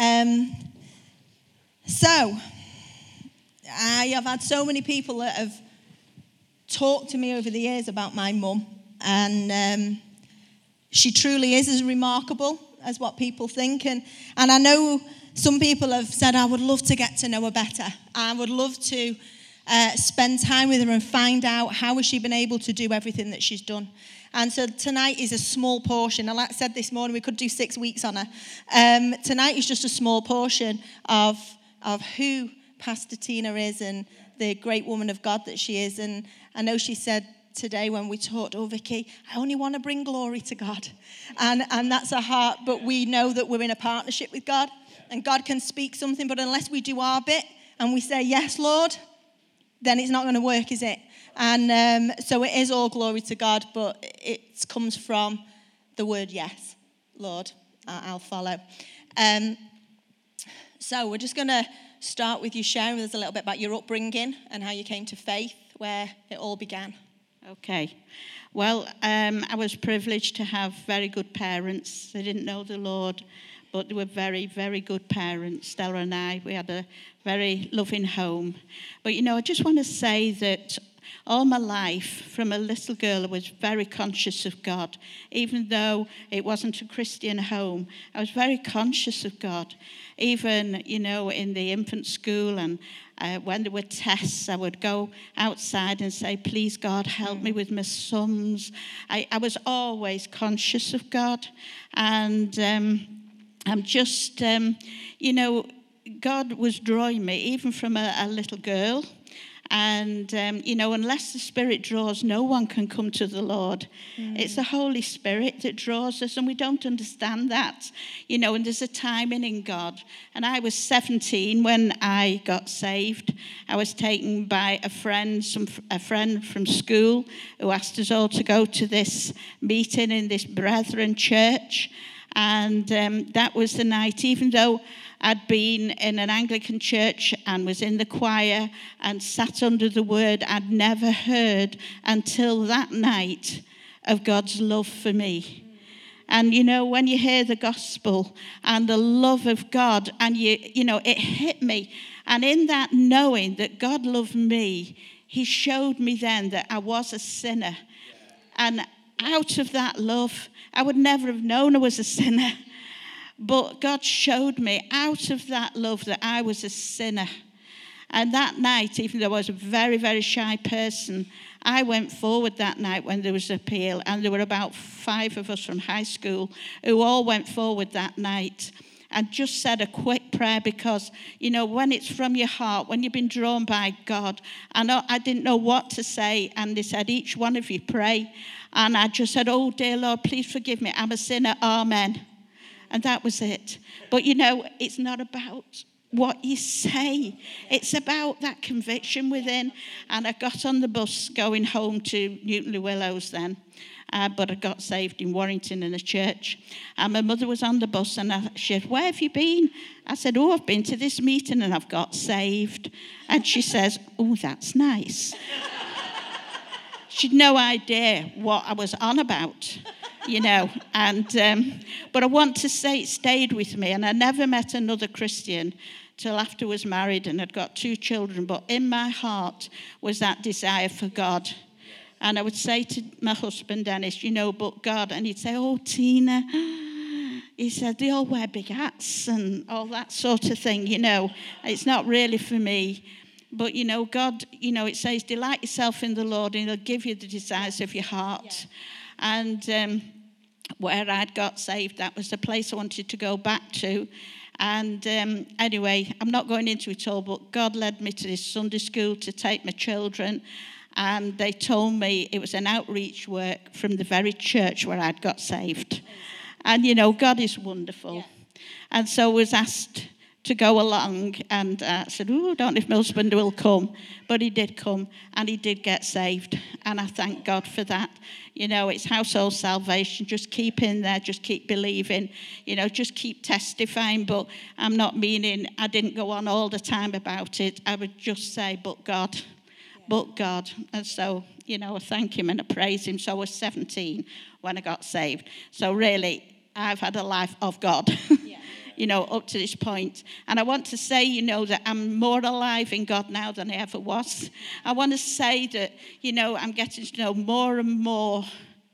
Um, so, I have had so many people that have talked to me over the years about my mum, and um, she truly is as remarkable as what people think. And, and I know some people have said, I would love to get to know her better. I would love to uh, spend time with her and find out how has she been able to do everything that she's done. And so tonight is a small portion. And like I said this morning, we could do six weeks on her. Um, tonight is just a small portion of, of who Pastor Tina is and the great woman of God that she is. And I know she said today when we talked, oh, Vicky, I only want to bring glory to God. And, and that's a heart, but we know that we're in a partnership with God and God can speak something, but unless we do our bit and we say, yes, Lord, then it's not going to work, is it? And um, so it is all glory to God, but it comes from the word yes, Lord, I'll follow. Um, so we're just going to start with you sharing with us a little bit about your upbringing and how you came to faith, where it all began. Okay. Well, um, I was privileged to have very good parents. They didn't know the Lord, but they were very, very good parents. Stella and I, we had a very loving home. But you know, I just want to say that all my life, from a little girl, I was very conscious of God. Even though it wasn't a Christian home, I was very conscious of God. Even, you know, in the infant school and uh, when there were tests, I would go outside and say, Please, God, help me with my sums. I, I was always conscious of God. And um, I'm just, um, you know, God was drawing me, even from a, a little girl. And, um, you know, unless the Spirit draws, no one can come to the Lord. Mm. It's the Holy Spirit that draws us, and we don't understand that. You know, and there's a timing in God. And I was 17 when I got saved. I was taken by a friend, some, a friend from school, who asked us all to go to this meeting in this Brethren church. And um, that was the night, even though I'd been in an Anglican church and was in the choir and sat under the word I'd never heard until that night of God's love for me. And you know, when you hear the gospel and the love of God, and you, you know, it hit me. And in that knowing that God loved me, He showed me then that I was a sinner. And out of that love, I would never have known I was a sinner. But God showed me out of that love that I was a sinner. And that night, even though I was a very, very shy person, I went forward that night when there was appeal, and there were about five of us from high school who all went forward that night and just said a quick prayer because, you know, when it's from your heart, when you've been drawn by God, I, know, I didn't know what to say, and they said, each one of you pray. And I just said, Oh, dear Lord, please forgive me. I'm a sinner. Amen. And that was it. But you know, it's not about what you say, it's about that conviction within. And I got on the bus going home to Newton Willows then. Uh, but I got saved in Warrington in a church. And my mother was on the bus and I, she said, Where have you been? I said, Oh, I've been to this meeting and I've got saved. And she says, Oh, that's nice. She'd no idea what I was on about you know. And um, but I want to say it stayed with me, and I never met another Christian till after I was married and had got two children. But in my heart was that desire for God. And I would say to my husband, Dennis, you know, but God, and he'd say, Oh, Tina. He said, they all wear big hats and all that sort of thing, you know. It's not really for me. But, you know, God, you know, it says, delight yourself in the Lord and he'll give you the desires of your heart. Yeah. And um, where I'd got saved. That was the place I wanted to go back to. And um, anyway, I'm not going into it all, but God led me to this Sunday school to take my children. And they told me it was an outreach work from the very church where I'd got saved. And you know, God is wonderful. Yeah. And so I was asked to go along. And uh, said, Oh, don't know if my husband will come. But he did come and he did get saved. And I thank God for that. You know, it's household salvation. Just keep in there, just keep believing, you know, just keep testifying. But I'm not meaning I didn't go on all the time about it. I would just say, But God. But God. And so, you know, I thank Him and I praise Him. So I was 17 when I got saved. So, really, I've had a life of God. Yeah. You know, up to this point. And I want to say, you know, that I'm more alive in God now than I ever was. I want to say that, you know, I'm getting to know more and more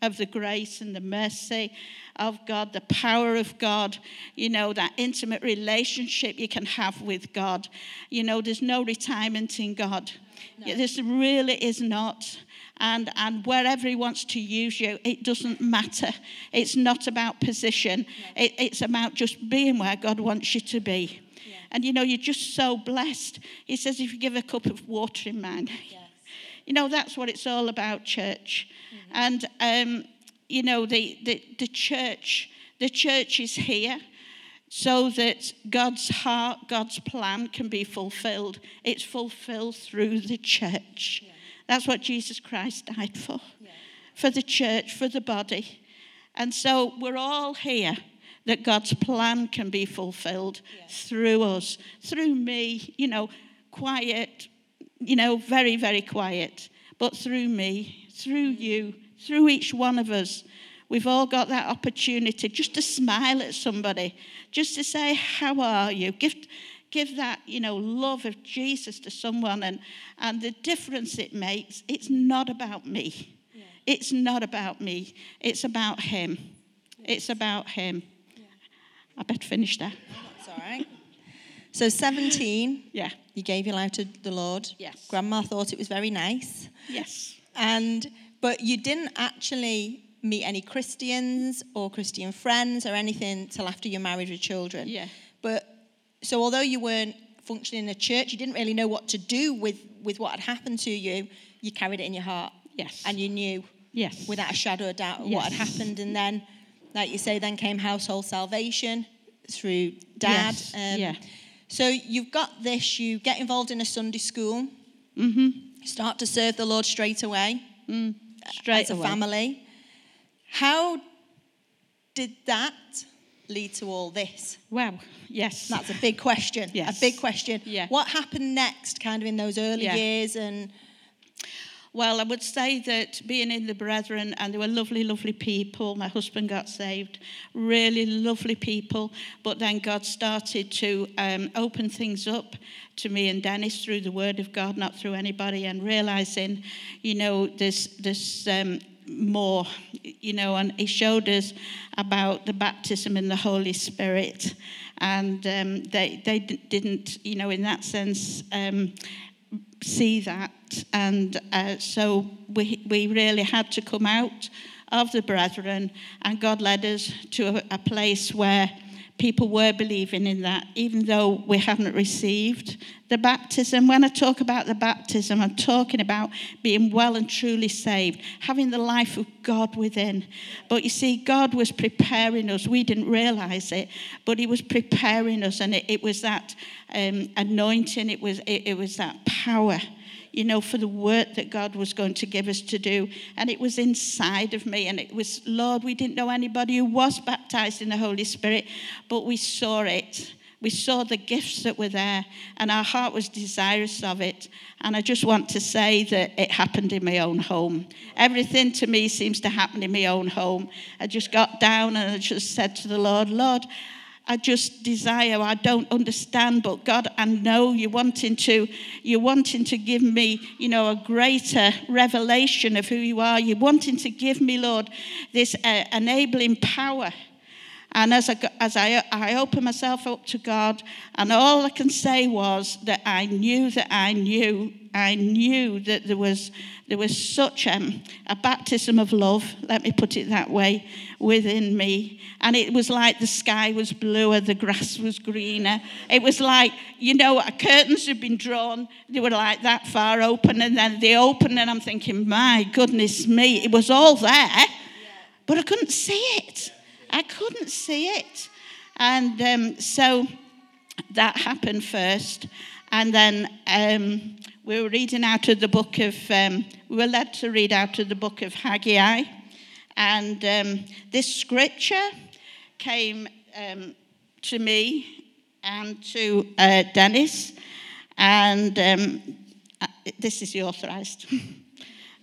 of the grace and the mercy of God, the power of God, you know, that intimate relationship you can have with God. You know, there's no retirement in God. No. This really is not. And, and wherever He wants to use you, it doesn't matter. It's not about position, no. it, it's about just being where God wants you to be. Yeah. And you know, you're just so blessed. He says, if you give a cup of water in mine, yes. you know, that's what it's all about, church. Mm-hmm. And, um, you know, the, the, the church, the church is here so that God's heart, God's plan can be fulfilled. It's fulfilled through the church. Yeah. That's what Jesus Christ died for. Yeah. For the church, for the body. And so we're all here that God's plan can be fulfilled yeah. through us, through me, you know, quiet, you know, very, very quiet, but through me, through you, through each one of us. We've all got that opportunity just to smile at somebody, just to say, How are you? Give, give that, you know, love of Jesus to someone and, and the difference it makes, it's not about me. Yeah. It's not about me. It's about him. It's about him. Yeah. I better finish there. That's all right. So 17. Yeah. You gave your life to the Lord. Yes. Grandma thought it was very nice. Yes. And but you didn't actually meet any Christians or Christian friends or anything till after you're married with children. Yeah. So although you weren't functioning in a church, you didn't really know what to do with, with what had happened to you, you carried it in your heart. Yes. And you knew yes. without a shadow of doubt yes. what had happened. And then, like you say, then came household salvation through dad. Yes. Um, yeah. So you've got this, you get involved in a Sunday school, mm-hmm. start to serve the Lord straight away. Mm, straight as a away. family. How did that lead to all this? Well, yes. That's a big question. Yes. A big question. Yeah. What happened next, kind of in those early yeah. years and well, I would say that being in the Brethren, and they were lovely, lovely people. My husband got saved, really lovely people. But then God started to um, open things up to me and Dennis through the Word of God, not through anybody, and realizing, you know, this this. Um, more, you know, and he showed us about the baptism in the Holy Spirit. And um, they, they didn't, you know, in that sense, um, see that. And uh, so we, we really had to come out of the brethren, and God led us to a, a place where people were believing in that, even though we haven't received the baptism. When I talk about the baptism, I'm talking about being well and truly saved, having the life of God within. But you see, God was preparing us. We didn't realize it, but He was preparing us, and it, it was that um, anointing, it was, it, it was that power you know, for the work that God was going to give us to do. And it was inside of me. And it was, Lord, we didn't know anybody who was baptized in the Holy Spirit, but we saw it. We saw the gifts that were there, and our heart was desirous of it. And I just want to say that it happened in my own home. Everything to me seems to happen in my own home. I just got down and I just said to the Lord, Lord, I just desire, I don't understand, but God, I know you're wanting to, you're wanting to give me, you know, a greater revelation of who you are. You're wanting to give me, Lord, this uh, enabling power. And as, I, as I, I opened myself up to God, and all I can say was that I knew that I knew, I knew that there was, there was such um, a baptism of love, let me put it that way, within me. And it was like the sky was bluer, the grass was greener. It was like, you know, curtains had been drawn, they were like that far open, and then they opened, and I'm thinking, my goodness me, it was all there, but I couldn't see it. I couldn't see it. And um, so that happened first. And then um, we were reading out of the book of, um, we were led to read out of the book of Haggai. And um, this scripture came um, to me and to uh, Dennis. And um, uh, this is the authorized.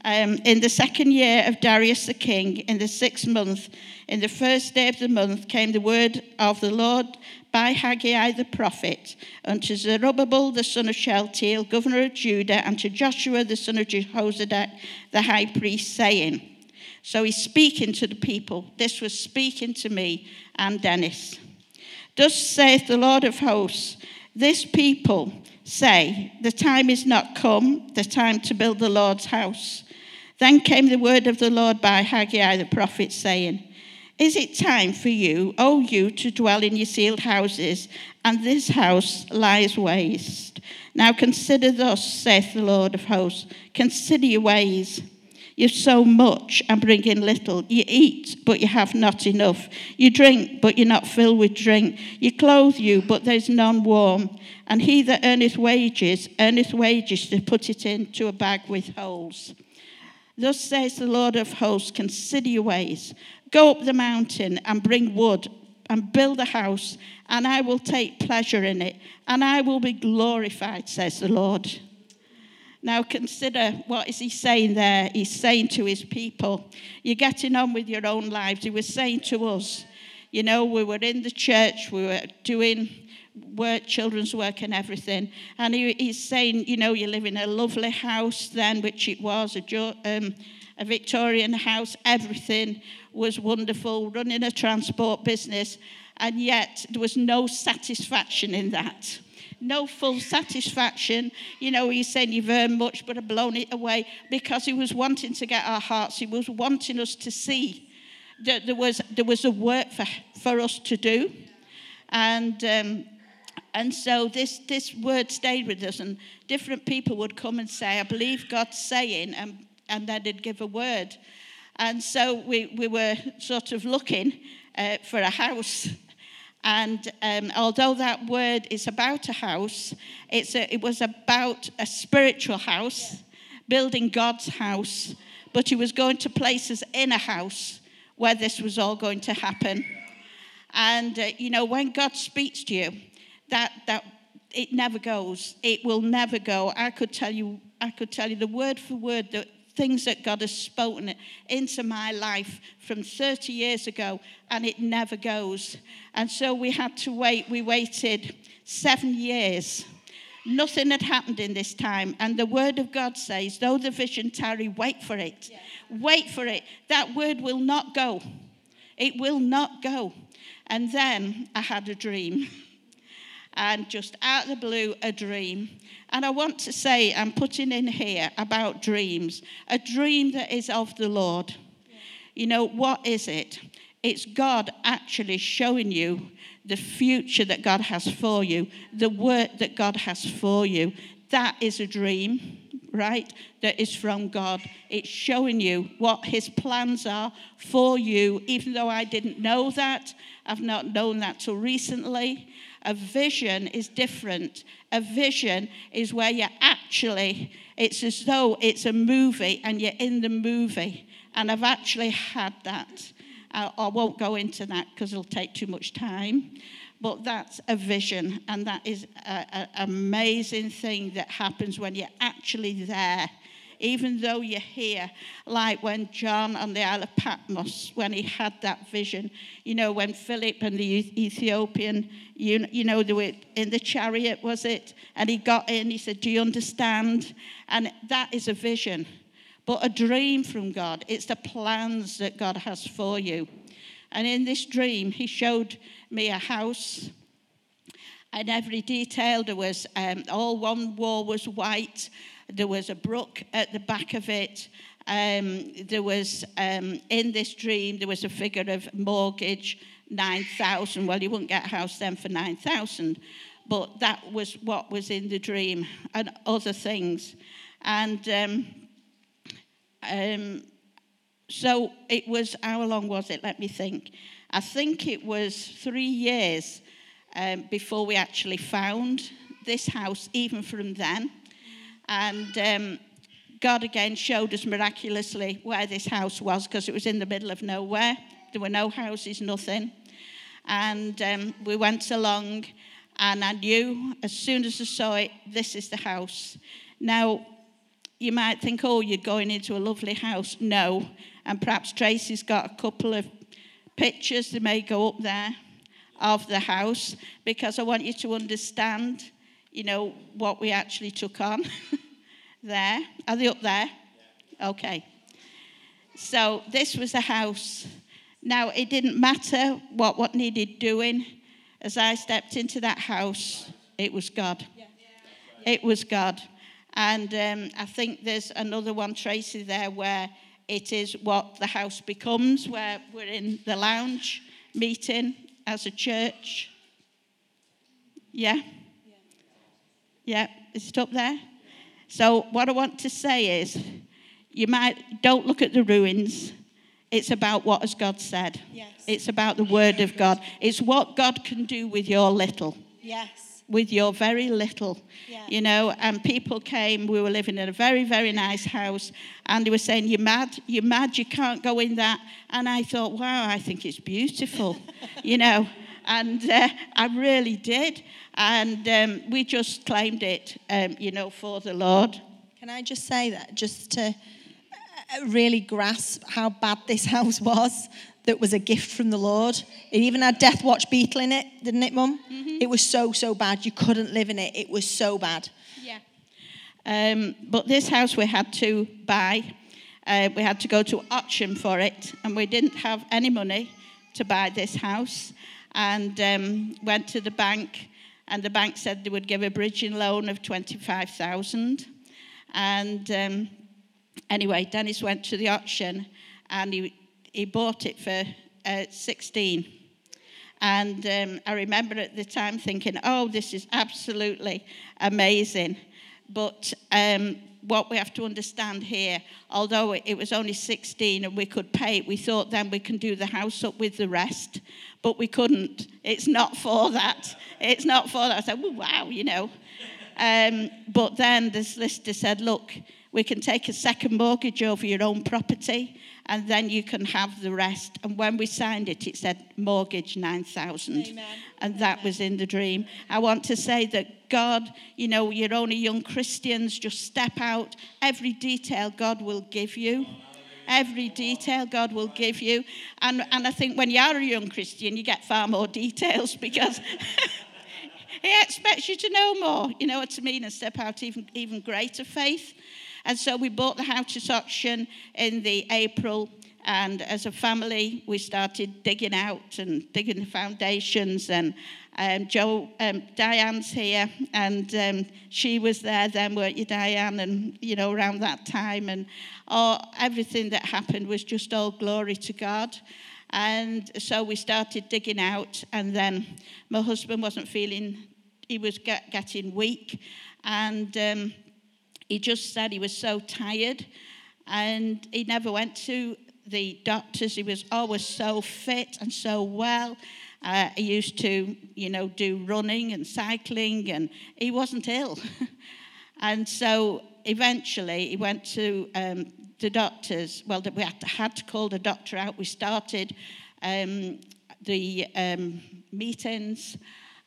um, in the second year of Darius the king, in the sixth month, in the first day of the month, came the word of the Lord by Haggai the prophet unto Zerubbabel the son of Shealtiel, governor of Judah, and to Joshua the son of Jehozadak, the high priest, saying, So he's speaking to the people. This was speaking to me and Dennis. Thus saith the Lord of hosts, This people say, The time is not come, the time to build the Lord's house. Then came the word of the Lord by Haggai the prophet, saying, Is it time for you, O you, to dwell in your sealed houses, and this house lies waste? Now consider thus, saith the Lord of hosts, consider your ways. You sow much and bring in little. You eat, but you have not enough. You drink, but you're not filled with drink. You clothe you, but there's none warm. And he that earneth wages, earneth wages to put it into a bag with holes. Thus says the Lord of hosts Consider your ways. Go up the mountain and bring wood and build a house, and I will take pleasure in it, and I will be glorified, says the Lord. Now consider what is he saying there? He's saying to his people, You're getting on with your own lives. He was saying to us, you know, we were in the church, we were doing work, children's work and everything. And he, he's saying, you know, you live in a lovely house then, which it was, a, um, a Victorian house, everything was wonderful, running a transport business, and yet there was no satisfaction in that. No full satisfaction. You know, he's saying you've earned much, but have blown it away because he was wanting to get our hearts. He was wanting us to see that there was, there was a work for, for us to do. And, um, and so this, this word stayed with us, and different people would come and say, I believe God's saying, and, and then they'd give a word. And so we, we were sort of looking uh, for a house. And um, although that word is about a house, it's a, it was about a spiritual house, building God's house. But he was going to place us in a house where this was all going to happen. And, uh, you know, when God speaks to you, that, that it never goes. It will never go. I could tell you, I could tell you the word for word, the things that God has spoken into my life from 30 years ago, and it never goes. And so we had to wait. We waited seven years. Nothing had happened in this time. And the word of God says, though the vision tarry, wait for it. Yeah. Wait for it. That word will not go. It will not go. And then I had a dream. And just out of the blue, a dream. And I want to say, I'm putting in here about dreams a dream that is of the Lord. You know, what is it? It's God actually showing you the future that God has for you, the work that God has for you. That is a dream right, that is from God. It's showing you what His plans are for you, even though I didn't know that. I've not known that till recently. A vision is different. A vision is where you're actually, it's as though it's a movie and you're in the movie. And I've actually had that. I, I won't go into that because it'll take too much time but that's a vision, and that is an amazing thing that happens when you're actually there. Even though you're here, like when John on the Isle of Patmos, when he had that vision, you know, when Philip and the Ethiopian, you, you know, they were in the chariot, was it? And he got in, he said, Do you understand? And that is a vision, but a dream from God. It's the plans that God has for you. And in this dream, he showed me a house. And every detail, there was um, all one wall was white. There was a brook at the back of it. Um, there was um, in this dream there was a figure of mortgage nine thousand. Well, you wouldn't get a house then for nine thousand, but that was what was in the dream and other things. And um, um, so it was, how long was it? Let me think. I think it was three years um, before we actually found this house, even from then. And um, God again showed us miraculously where this house was because it was in the middle of nowhere. There were no houses, nothing. And um, we went along, and I knew as soon as I saw it, this is the house. Now, you might think, oh, you're going into a lovely house. No. And perhaps Tracy's got a couple of pictures that may go up there of the house because I want you to understand, you know, what we actually took on there. Are they up there? Okay. So this was a house. Now, it didn't matter what, what needed doing. As I stepped into that house, it was God. It was God. And um, I think there's another one, Tracy, there where it is what the house becomes, where we're in the lounge meeting as a church. Yeah? Yeah, is it up there? So, what I want to say is, you might don't look at the ruins. It's about what has God said. Yes. It's about the word of God. It's what God can do with your little Yes. with your very little, Yeah. you know. And people came, we were living in a very, very nice house, and they were saying, You're mad, you're mad, you can't go in that. And I thought, Wow, I think it's beautiful, you know. And uh, I really did. And um, we just claimed it, um, you know, for the Lord. Can I just say that, just to uh, really grasp how bad this house was, that was a gift from the Lord. It even had Death Watch Beetle in it, didn't it, Mum? It was so, so bad. You couldn't live in it. It was so bad. Yeah. Um, but this house we had to buy. Uh, we had to go to auction for it, and we didn't have any money to buy this house. And um, went to the bank, and the bank said they would give a bridging loan of twenty-five thousand. And um, anyway, Dennis went to the auction, and he he bought it for uh, sixteen. And um, I remember at the time thinking, oh, this is absolutely amazing. But um, what we have to understand here, although it was only 16 and we could pay it, we thought then we can do the house up with the rest. But we couldn't. It's not for that. It's not for that. I said, well, wow, you know. Um, but then the solicitor said, look, we can take a second mortgage over your own property and then you can have the rest. And when we signed it, it said mortgage 9,000. Amen. And that was in the dream. I want to say that God, you know, you're only young Christians, just step out. Every detail God will give you. Every detail God will give you. And, and I think when you are a young Christian, you get far more details because He expects you to know more, you know what I mean, and step out even, even greater faith. And so we bought the house at auction in the April, and as a family, we started digging out and digging the foundations. And um, Joe, um, Diane's here, and um, she was there then, weren't you, Diane? And you know, around that time, and oh, everything that happened was just all glory to God. And so we started digging out, and then my husband wasn't feeling, he was get, getting weak, and um, he just said he was so tired, and he never went to the doctors. He was always so fit and so well. Uh, he used to, you know, do running and cycling, and he wasn't ill. and so eventually he went to um, the doctors. Well, we had to, had to call the doctor out. We started um, the um, meetings,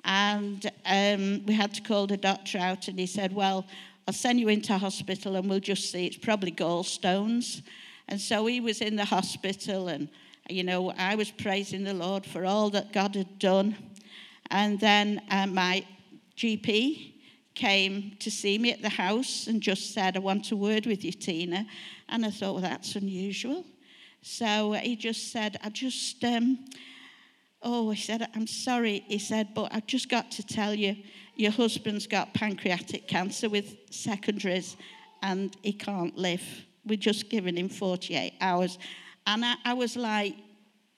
and um, we had to call the doctor out, and he said, Well, I'll send you into hospital and we'll just see. It's probably gallstones. And so he was in the hospital, and, you know, I was praising the Lord for all that God had done. And then uh, my GP came to see me at the house and just said, I want a word with you, Tina. And I thought, well, that's unusual. So he just said, I just, um, oh, he said, I'm sorry. He said, but I've just got to tell you, your husband's got pancreatic cancer with secondaries and he can't live. We're just giving him 48 hours. And I, I was like,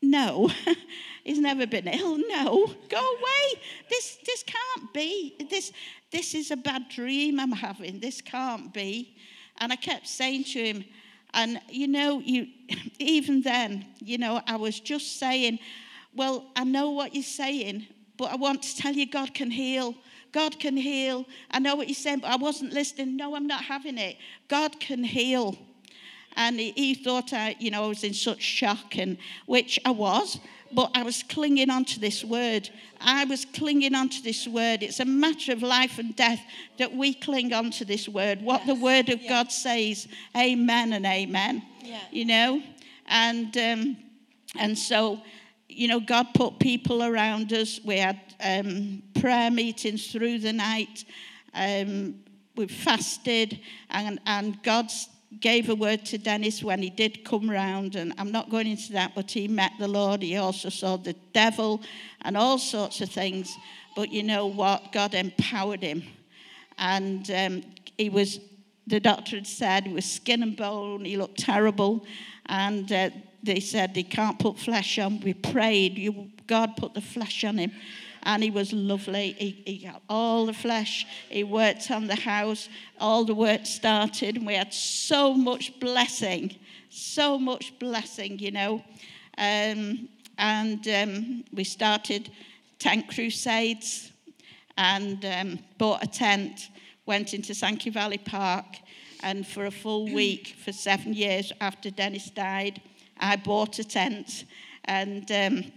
no, he's never been ill. No, go away. This, this can't be. This, this is a bad dream I'm having. This can't be. And I kept saying to him, and you know, you even then, you know, I was just saying, well, I know what you're saying, but I want to tell you God can heal. God can heal. I know what you're saying, but I wasn't listening. No, I'm not having it. God can heal. And he, he thought I, you know, I was in such shock, and which I was. But I was clinging onto this word. I was clinging onto this word. It's a matter of life and death that we cling onto this word. What the word of God says, amen and amen. Yeah. You know? And um, and so, you know, God put people around us. We had um, prayer meetings through the night. Um, we fasted, and, and God gave a word to Dennis when he did come round. And I'm not going into that, but he met the Lord. He also saw the devil and all sorts of things. But you know what? God empowered him. And um, he was, the doctor had said he was skin and bone. He looked terrible. And uh, they said they can't put flesh on. We prayed. You, God put the flesh on him and he was lovely. He, he got all the flesh. He worked on the house. All the work started, and we had so much blessing, so much blessing, you know. Um, and um, we started tent crusades and um, bought a tent, went into Sankey Valley Park, and for a full week, for seven years after Dennis died, I bought a tent and um,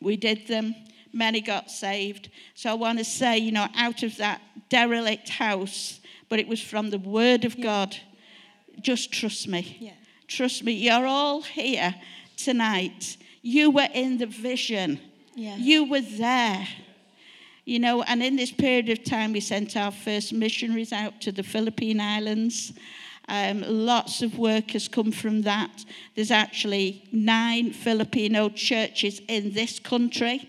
we did them many got saved. So I want to say, you know, out of that derelict house, but it was from the Word of yeah. God. Just trust me. Yeah. Trust me. You're all here tonight. You were in the vision. Yeah. You were there. You know, and in this period of time, we sent our first missionaries out to the Philippine Islands. Um, lots of work has come from that. There's actually nine Filipino churches in this country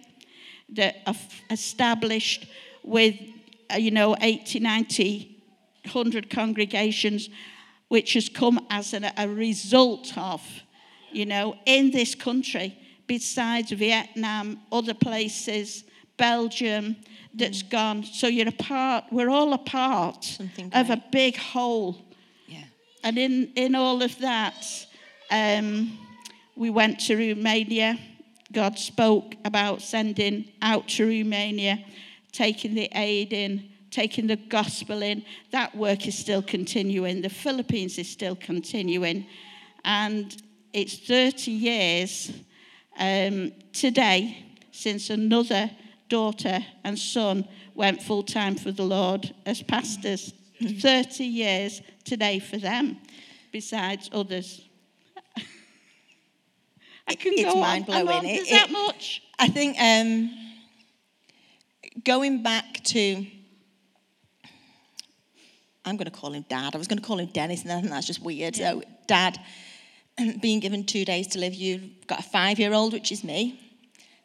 established with, uh, you know, 80, 90, 100 congregations, which has come as an, a result of, you know, in this country, besides Vietnam, other places, Belgium, that's mm. gone. So you're a part, we're all a part of a big whole. Yeah. And in, in all of that, um, we went to Romania God spoke about sending out to Romania, taking the aid in, taking the gospel in. That work is still continuing. The Philippines is still continuing. And it's 30 years um, today since another daughter and son went full time for the Lord as pastors. 30 years today for them, besides others. I can it's go mind blowing. Is it, that much? I think um, going back to, I'm going to call him Dad. I was going to call him Dennis, and I think that's just weird. Yeah. So, Dad, being given two days to live, you've got a five-year-old, which is me.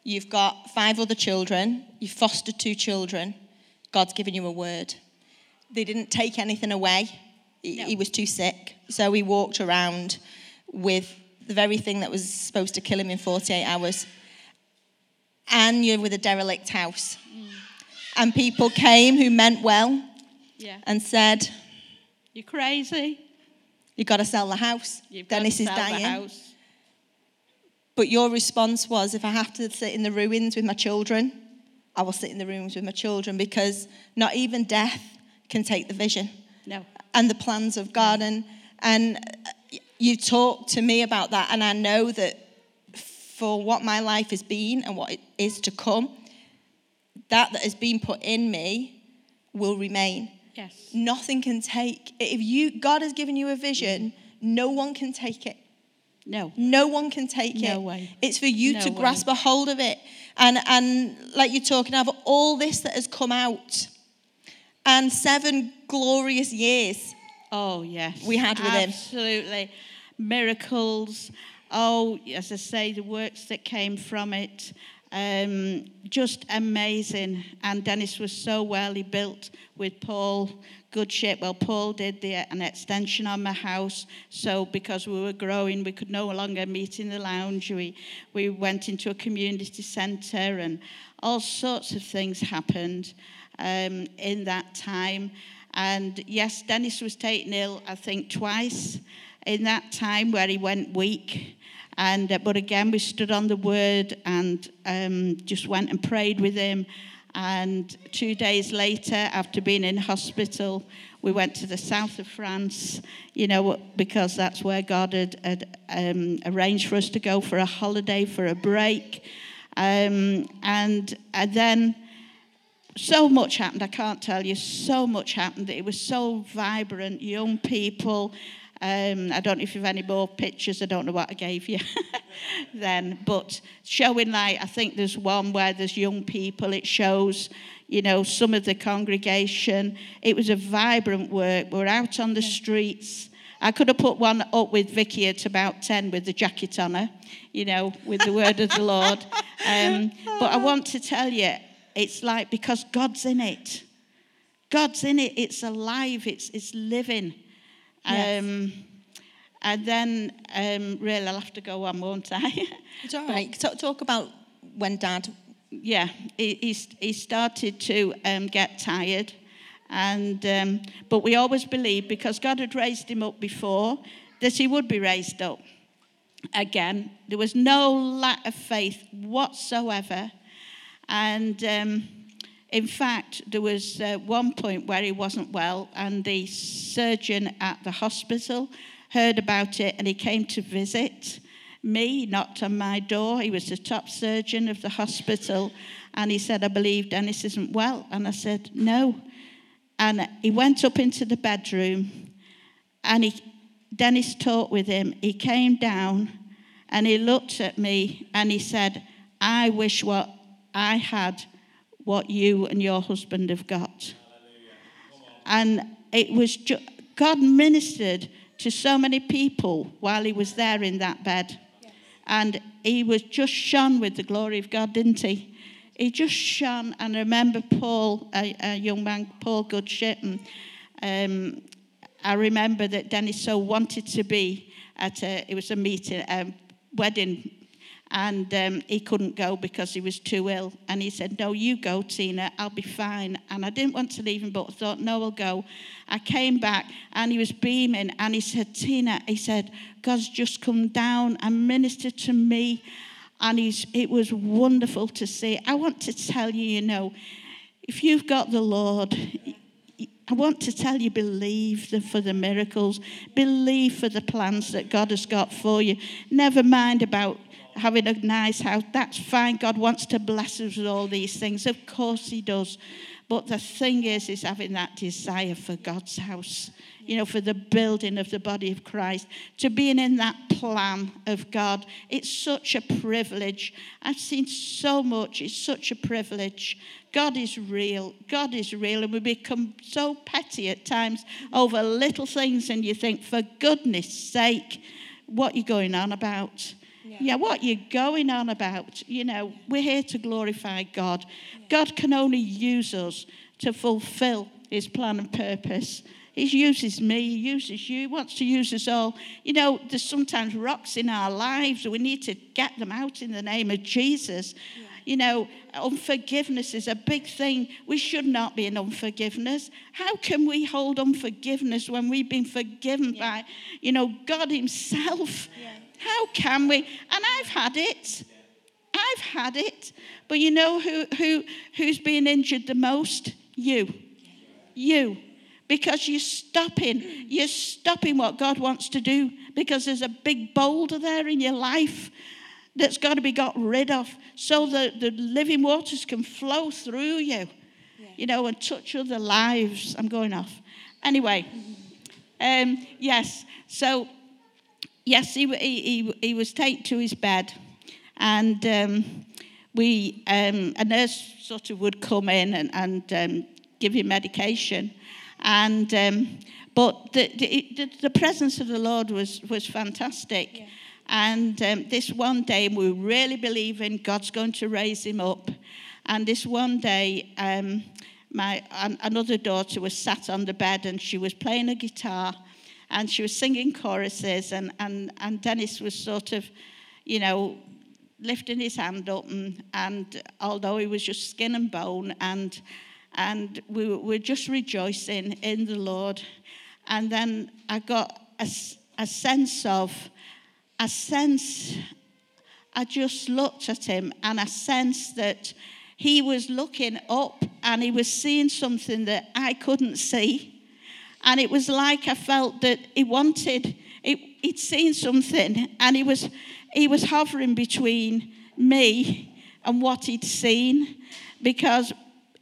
You've got five other children. You've fostered two children. God's given you a word. They didn't take anything away. No. He was too sick, so he walked around with the very thing that was supposed to kill him in 48 hours. And you're with a derelict house. Mm. And people came who meant well yeah. and said, You're crazy. You've got to sell the house. You've Dennis is dying. But your response was, if I have to sit in the ruins with my children, I will sit in the ruins with my children because not even death can take the vision. No. And the plans of God. No. And, and you talk to me about that, and I know that for what my life has been and what it is to come, that that has been put in me will remain. Yes. Nothing can take if you God has given you a vision, no one can take it. No. No one can take no it. No way. It's for you no to way. grasp a hold of it. And and like you're talking of all this that has come out. And seven glorious years Oh, yes. We had with Absolutely. him. Absolutely. Miracles. Oh, as I say, the works that came from it. Um, just amazing. And Dennis was so well. He built with Paul Goodship. Well, Paul did the, an extension on my house. So because we were growing, we could no longer meet in the lounge. We, we went into a community centre and all sorts of things happened um, in that time. And yes, Dennis was taken ill, I think, twice in that time where he went weak. And, uh, but again, we stood on the word and um, just went and prayed with him. And two days later, after being in hospital, we went to the south of France, you know, because that's where God had, had um, arranged for us to go for a holiday, for a break. Um, and, and then so much happened. I can't tell you. So much happened. It was so vibrant. Young people. Um, I don't know if you've any more pictures. I don't know what I gave you then. But showing like, I think there's one where there's young people. It shows, you know, some of the congregation. It was a vibrant work. We're out on the streets. I could have put one up with Vicky at about 10 with the jacket on her, you know, with the word of the Lord. Um, but I want to tell you, it's like because God's in it. God's in it. It's alive. It's, it's living. Yes. Um, and then, um, really, I'll have to go on, won't I? It's all right. Talk, talk about when Dad. yeah, he, he, he started to um, get tired. And, um, but we always believed, because God had raised him up before, that he would be raised up again. There was no lack of faith whatsoever. And um, in fact, there was uh, one point where he wasn't well, and the surgeon at the hospital heard about it and he came to visit me, knocked on my door. He was the top surgeon of the hospital, and he said, I believe Dennis isn't well. And I said, No. And he went up into the bedroom, and he, Dennis talked with him. He came down and he looked at me and he said, I wish what I had what you and your husband have got. And it was ju- God ministered to so many people while he was there in that bed. And he was just shone with the glory of God, didn't he? He just shone. And I remember Paul, a, a young man, Paul Goodship, and um, I remember that Dennis so wanted to be at a, it was a meeting, a wedding, and um, he couldn't go because he was too ill. And he said, No, you go, Tina, I'll be fine. And I didn't want to leave him, but I thought, No, I'll go. I came back and he was beaming, and he said, Tina, he said, God's just come down and ministered to me. And he's, it was wonderful to see. I want to tell you, you know, if you've got the Lord, I want to tell you, believe for the miracles, believe for the plans that God has got for you. Never mind about having a nice house. That's fine. God wants to bless us with all these things. Of course, He does. But the thing is, is having that desire for God's house, you know, for the building of the body of Christ, to being in that plan of God. It's such a privilege. I've seen so much. It's such a privilege. God is real. God is real. And we become so petty at times over little things, and you think, for goodness sake, what are you going on about? Yeah. yeah, what you're going on about. You know, we're here to glorify God. God can only use us to fulfill his plan and purpose. He uses me, he uses you, he wants to use us all. You know, there's sometimes rocks in our lives, we need to get them out in the name of Jesus. Yeah. You know, unforgiveness is a big thing. We should not be in unforgiveness. How can we hold unforgiveness when we've been forgiven by, you know, God Himself? How can we? And I've had it. I've had it. But you know who, who, who's being injured the most? You. You. Because you're stopping. You're stopping what God wants to do because there's a big boulder there in your life that's got to be got rid of so that the living waters can flow through you, yeah. you know, and touch other lives. I'm going off. Anyway, um, yes, so yes, he, he, he was taken to his bed, and um, we um, a nurse sort of would come in and, and um, give him medication, and um, but the, the, the presence of the Lord was was fantastic. Yeah. And um, this one day, we really believe in God's going to raise him up. And this one day, um, my another daughter was sat on the bed and she was playing a guitar and she was singing choruses, and, and, and Dennis was sort of, you know, lifting his hand up, and, and although he was just skin and bone, and, and we were just rejoicing in the Lord. And then I got a, a sense of, a sense, I just looked at him and I sensed that he was looking up and he was seeing something that I couldn't see. And it was like I felt that he wanted, he, he'd seen something, and he was, he was hovering between me and what he'd seen because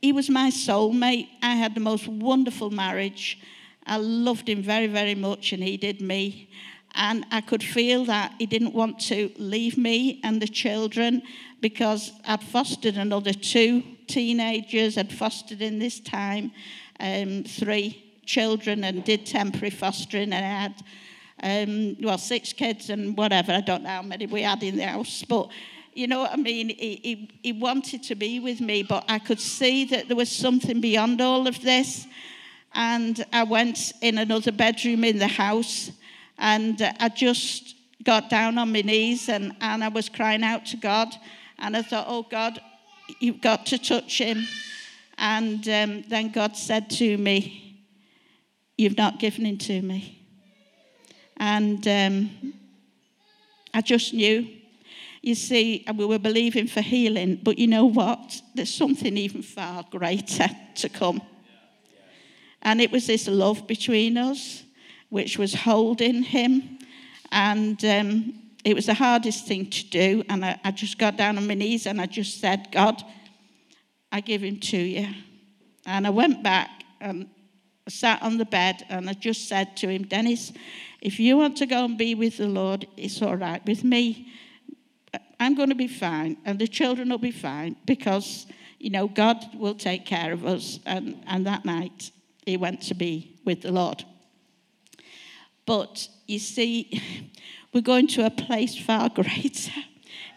he was my soulmate. I had the most wonderful marriage. I loved him very, very much, and he did me. And I could feel that he didn't want to leave me and the children because I'd fostered another two teenagers, I'd fostered in this time um, three children and did temporary fostering, and I had, um, well, six kids and whatever. I don't know how many we had in the house, but you know what I mean? He, he, he wanted to be with me, but I could see that there was something beyond all of this. And I went in another bedroom in the house, and I just got down on my knees and, and I was crying out to God. And I thought, oh God, you've got to touch him. And um, then God said to me, You've not given him to me. And um, I just knew. You see, we were believing for healing, but you know what? There's something even far greater to come. And it was this love between us, which was holding him. And um, it was the hardest thing to do. And I, I just got down on my knees and I just said, God, I give him to you. And I went back and sat on the bed and I just said to him, Dennis, if you want to go and be with the Lord, it's all right with me. I'm going to be fine and the children will be fine because, you know, God will take care of us. And, and that night he went to be with the Lord. But you see, we're going to a place far greater.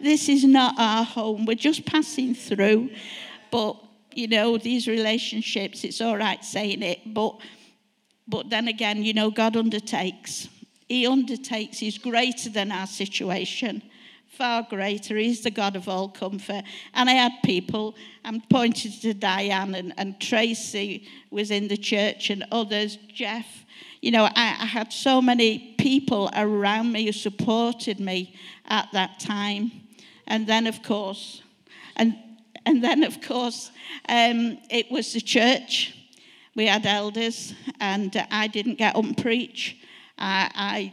This is not our home. We're just passing through. But you know, these relationships, it's all right saying it, but, but then again, you know, God undertakes. He undertakes, He's greater than our situation, far greater. He's the God of all comfort. And I had people, I'm pointing to Diane and, and Tracy was in the church and others, Jeff. You know, I, I had so many people around me who supported me at that time. And then, of course, and and then, of course, um, it was the church. We had elders, and I didn't get up and preach. I, I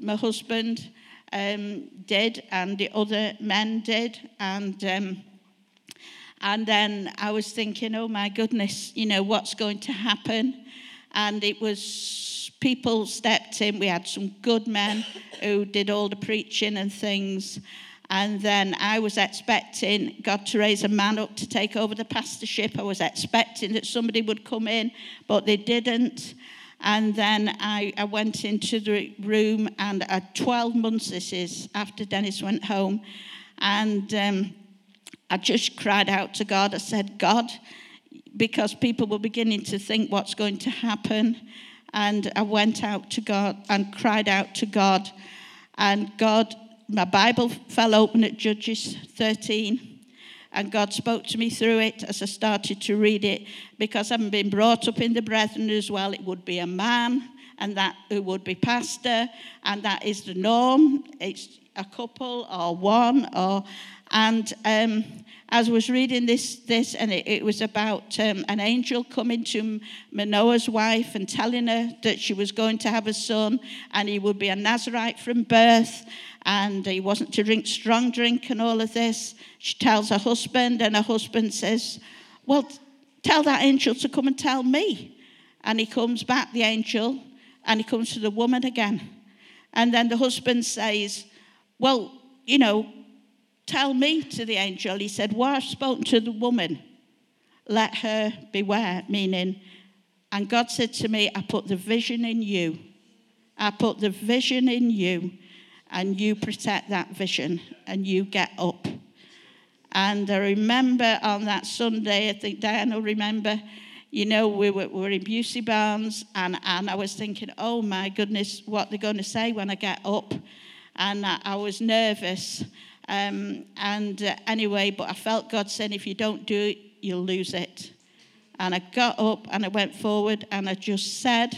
my husband um, did, and the other men did, and um, and then I was thinking, oh my goodness, you know what's going to happen, and it was people stepped in. We had some good men who did all the preaching and things, and then I was expecting God to raise a man up to take over the pastorship. I was expecting that somebody would come in, but they didn't. And then I, I went into the room, and at 12 months, this is after Dennis went home, and um, I just cried out to God. I said, God, because people were beginning to think what's going to happen. And I went out to God and cried out to God. And God my Bible fell open at Judges 13. And God spoke to me through it as I started to read it because having been brought up in the brethren as well, it would be a man and that who would be pastor, and that is the norm. It's a couple or one or and um, as I was reading this, this and it, it was about um, an angel coming to Manoah's wife and telling her that she was going to have a son and he would be a Nazarite from birth and he wasn't to drink strong drink and all of this. She tells her husband, and her husband says, Well, tell that angel to come and tell me. And he comes back, the angel, and he comes to the woman again. And then the husband says, Well, you know, tell me to the angel. He said, Well, I've spoken to the woman. Let her beware, meaning, and God said to me, I put the vision in you. I put the vision in you and you protect that vision and you get up. And I remember on that Sunday, I think Diane will remember, you know, we were, we were in Busey Barnes, and, and I was thinking, oh my goodness, what they're going to say when I get up. And I, I was nervous. Um, and uh, anyway, but I felt God saying, if you don't do it, you'll lose it. And I got up and I went forward and I just said,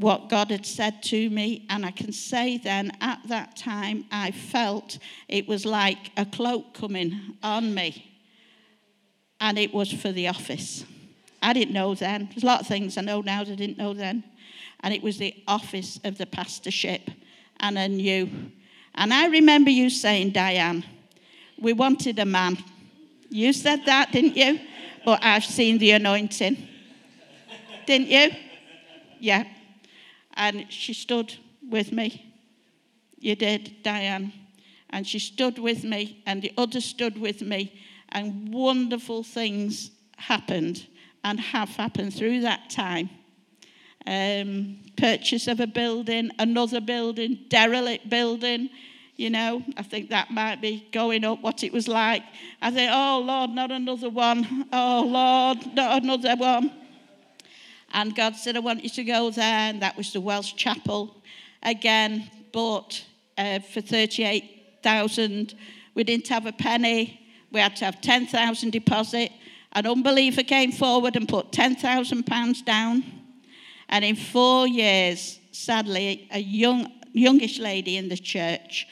what God had said to me. And I can say then, at that time, I felt it was like a cloak coming on me. And it was for the office. I didn't know then. There's a lot of things I know now that I didn't know then. And it was the office of the pastorship. And I knew. And I remember you saying, Diane, We wanted a man. You said that, didn't you? But I've seen the anointing. Didn't you? Yeah. And she stood with me. You did, Diane. And she stood with me, and the others stood with me, and wonderful things happened and have happened through that time. Um, purchase of a building, another building, derelict building. You know, I think that might be going up what it was like. I think, oh Lord, not another one. Oh Lord, not another one. And God said, I want you to go there. And that was the Welsh Chapel. Again, bought uh, for 38,000. We didn't have a penny. We had to have 10,000 deposit. An unbeliever came forward and put 10,000 pounds down. And in four years, sadly, a young, youngish lady in the church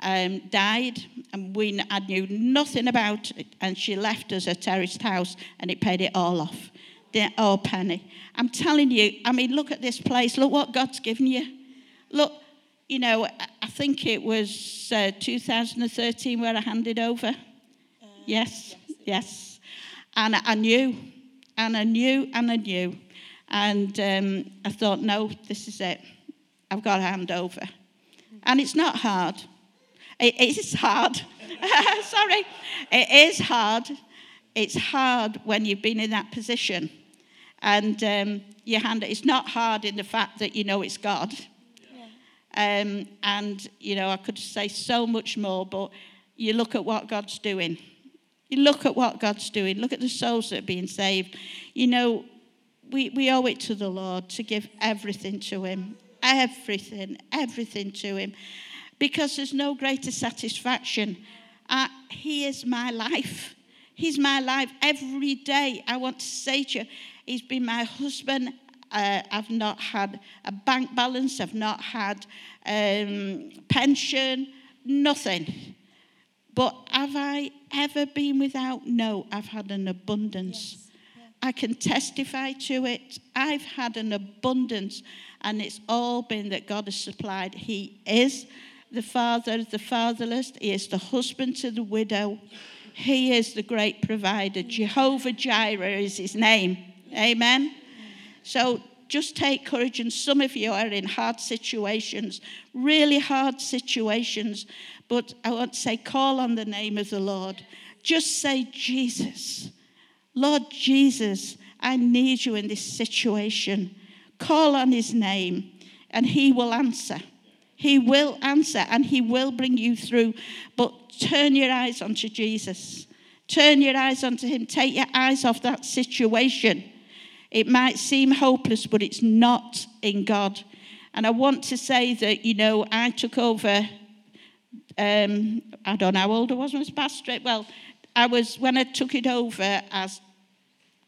um, died, and we I knew nothing about it. And she left us a terraced house, and it paid it all off. Oh, penny. I'm telling you, I mean, look at this place. Look what God's given you. Look, you know, I think it was uh, 2013 where I handed over. Uh, yes, yes, yes. And I knew, and I knew, and I knew. And um, I thought, no, this is it. I've got to hand over. And it's not hard. It is hard. Sorry. It is hard. It's hard when you've been in that position. And um, your hand, it's not hard in the fact that you know it's God. Um, and, you know, I could say so much more, but you look at what God's doing. You look at what God's doing. Look at the souls that are being saved. You know, we, we owe it to the Lord to give everything to Him. Everything, everything to Him. Because there's no greater satisfaction. Uh, he is my life. He's my life every day. I want to say to you, He's been my husband uh, I've not had a bank balance, I've not had um, pension, nothing. But have I ever been without? No, I've had an abundance. Yes. Yeah. I can testify to it. I've had an abundance, and it's all been that God has supplied. He is the father of the fatherless, He is the husband to the widow. He is the great provider. Jehovah Jireh is His name. Amen. So just take courage. And some of you are in hard situations, really hard situations. But I want to say, call on the name of the Lord. Just say, Jesus, Lord Jesus, I need you in this situation. Call on his name, and he will answer. He will answer and he will bring you through. But turn your eyes onto Jesus. Turn your eyes onto him. Take your eyes off that situation it might seem hopeless, but it's not in God. And I want to say that, you know, I took over, um, I don't know how old I was when I was pastoring. Well, I was, when I took it over as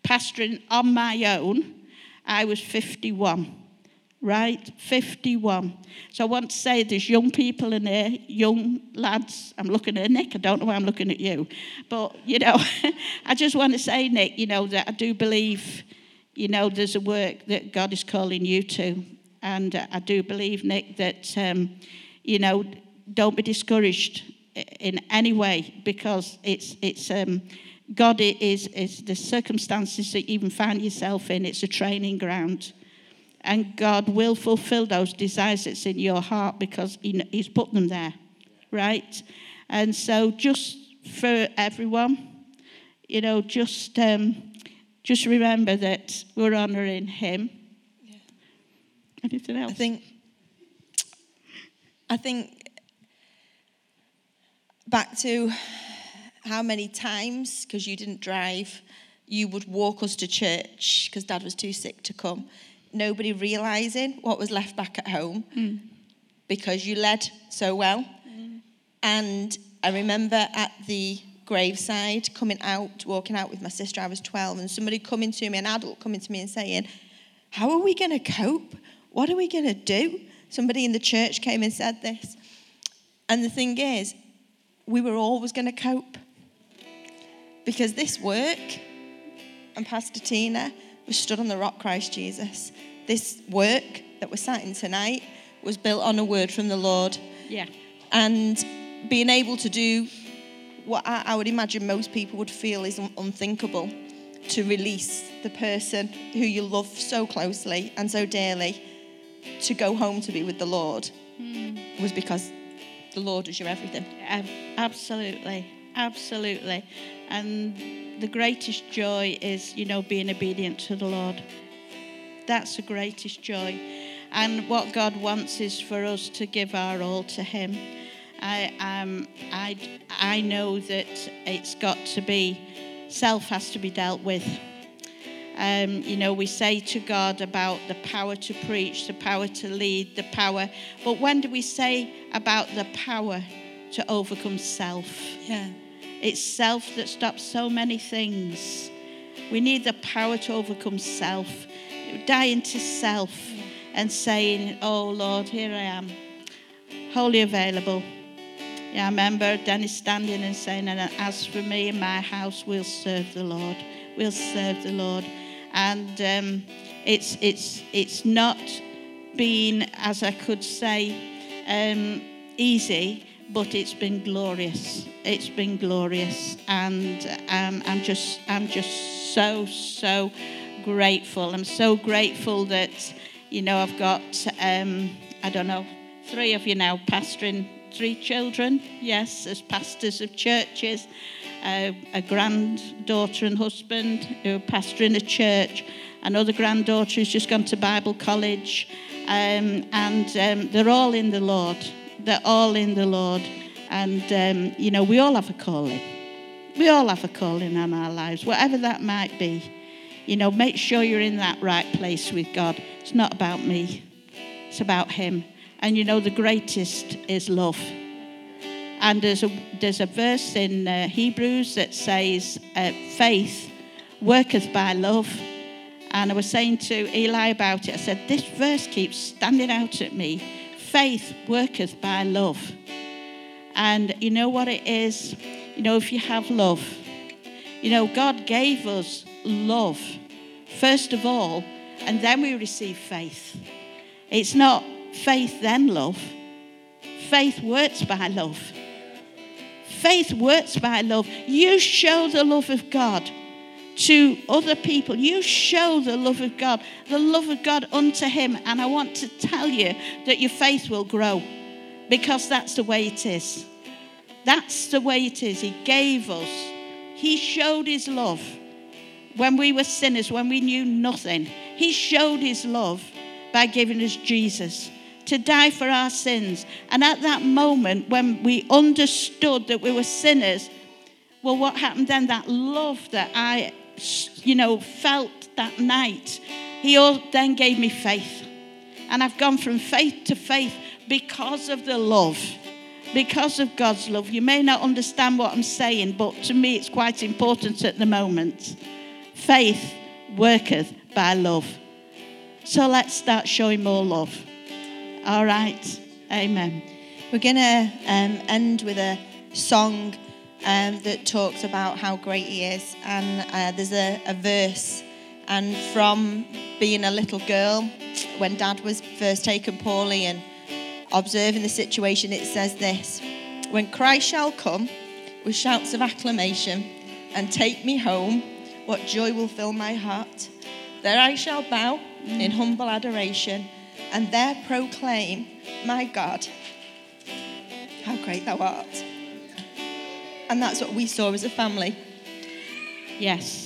pastoring on my own, I was 51, right? 51. So I want to say there's young people in there, young lads. I'm looking at Nick, I don't know why I'm looking at you. But, you know, I just want to say, Nick, you know, that I do believe you know, there's a work that God is calling you to. And I do believe, Nick, that, um, you know, don't be discouraged in any way because it's, it's um, God is, is the circumstances that you even find yourself in, it's a training ground. And God will fulfill those desires that's in your heart because he, He's put them there, right? And so, just for everyone, you know, just um, just remember that we're honouring him. Yeah. Anything else? I think, I think back to how many times, because you didn't drive, you would walk us to church because dad was too sick to come. Nobody realizing what was left back at home mm. because you led so well. Mm. And I remember at the graveside, coming out, walking out with my sister. I was 12, and somebody coming to me, an adult coming to me and saying, How are we going to cope? What are we going to do? Somebody in the church came and said this. And the thing is, we were always going to cope because this work and Pastor Tina was stood on the rock Christ Jesus. This work that we're sat in tonight was built on a word from the Lord. Yeah. And being able to do what I, I would imagine most people would feel is un- unthinkable to release the person who you love so closely and so dearly to go home to be with the Lord hmm. was because the Lord was your everything. Ab- Absolutely, absolutely. And the greatest joy is, you know, being obedient to the Lord. That's the greatest joy. And what God wants is for us to give our all to Him. I, um, I, I know that it's got to be, self has to be dealt with. Um, you know, we say to God about the power to preach, the power to lead, the power. But when do we say about the power to overcome self? Yeah. It's self that stops so many things. We need the power to overcome self, dying to self and saying, Oh Lord, here I am, wholly available. I remember Dennis standing and saying, And as for me and my house, we'll serve the Lord. We'll serve the Lord. And um, it's, it's, it's not been, as I could say, um, easy, but it's been glorious. It's been glorious, and um, I'm just, I'm just so, so grateful. I'm so grateful that, you know, I've got, um, I don't know, three of you now pastoring three children. Yes, as pastors of churches, uh, a granddaughter and husband who are pastoring a church. Another granddaughter who's just gone to Bible college, um, and um, they're all in the Lord. They're all in the Lord. And, um, you know, we all have a calling. We all have a calling in our lives, whatever that might be. You know, make sure you're in that right place with God. It's not about me, it's about Him. And, you know, the greatest is love. And there's a, there's a verse in uh, Hebrews that says, uh, faith worketh by love. And I was saying to Eli about it, I said, this verse keeps standing out at me. Faith worketh by love. And you know what it is? You know, if you have love, you know, God gave us love, first of all, and then we receive faith. It's not faith, then love. Faith works by love. Faith works by love. You show the love of God to other people. You show the love of God, the love of God unto Him. And I want to tell you that your faith will grow because that's the way it is. That's the way it is. He gave us, He showed His love when we were sinners, when we knew nothing. He showed His love by giving us Jesus to die for our sins. And at that moment, when we understood that we were sinners, well, what happened then? That love that I, you know, felt that night, He all then gave me faith. And I've gone from faith to faith because of the love, because of God's love. You may not understand what I'm saying, but to me it's quite important at the moment. Faith worketh by love. So let's start showing more love. All right. Amen. We're going to um, end with a song um, that talks about how great He is. And uh, there's a, a verse. And from being a little girl, when Dad was first taken poorly and observing the situation, it says this When Christ shall come with shouts of acclamation and take me home, what joy will fill my heart. There I shall bow in humble adoration and there proclaim, My God, how great thou art. And that's what we saw as a family. Yes.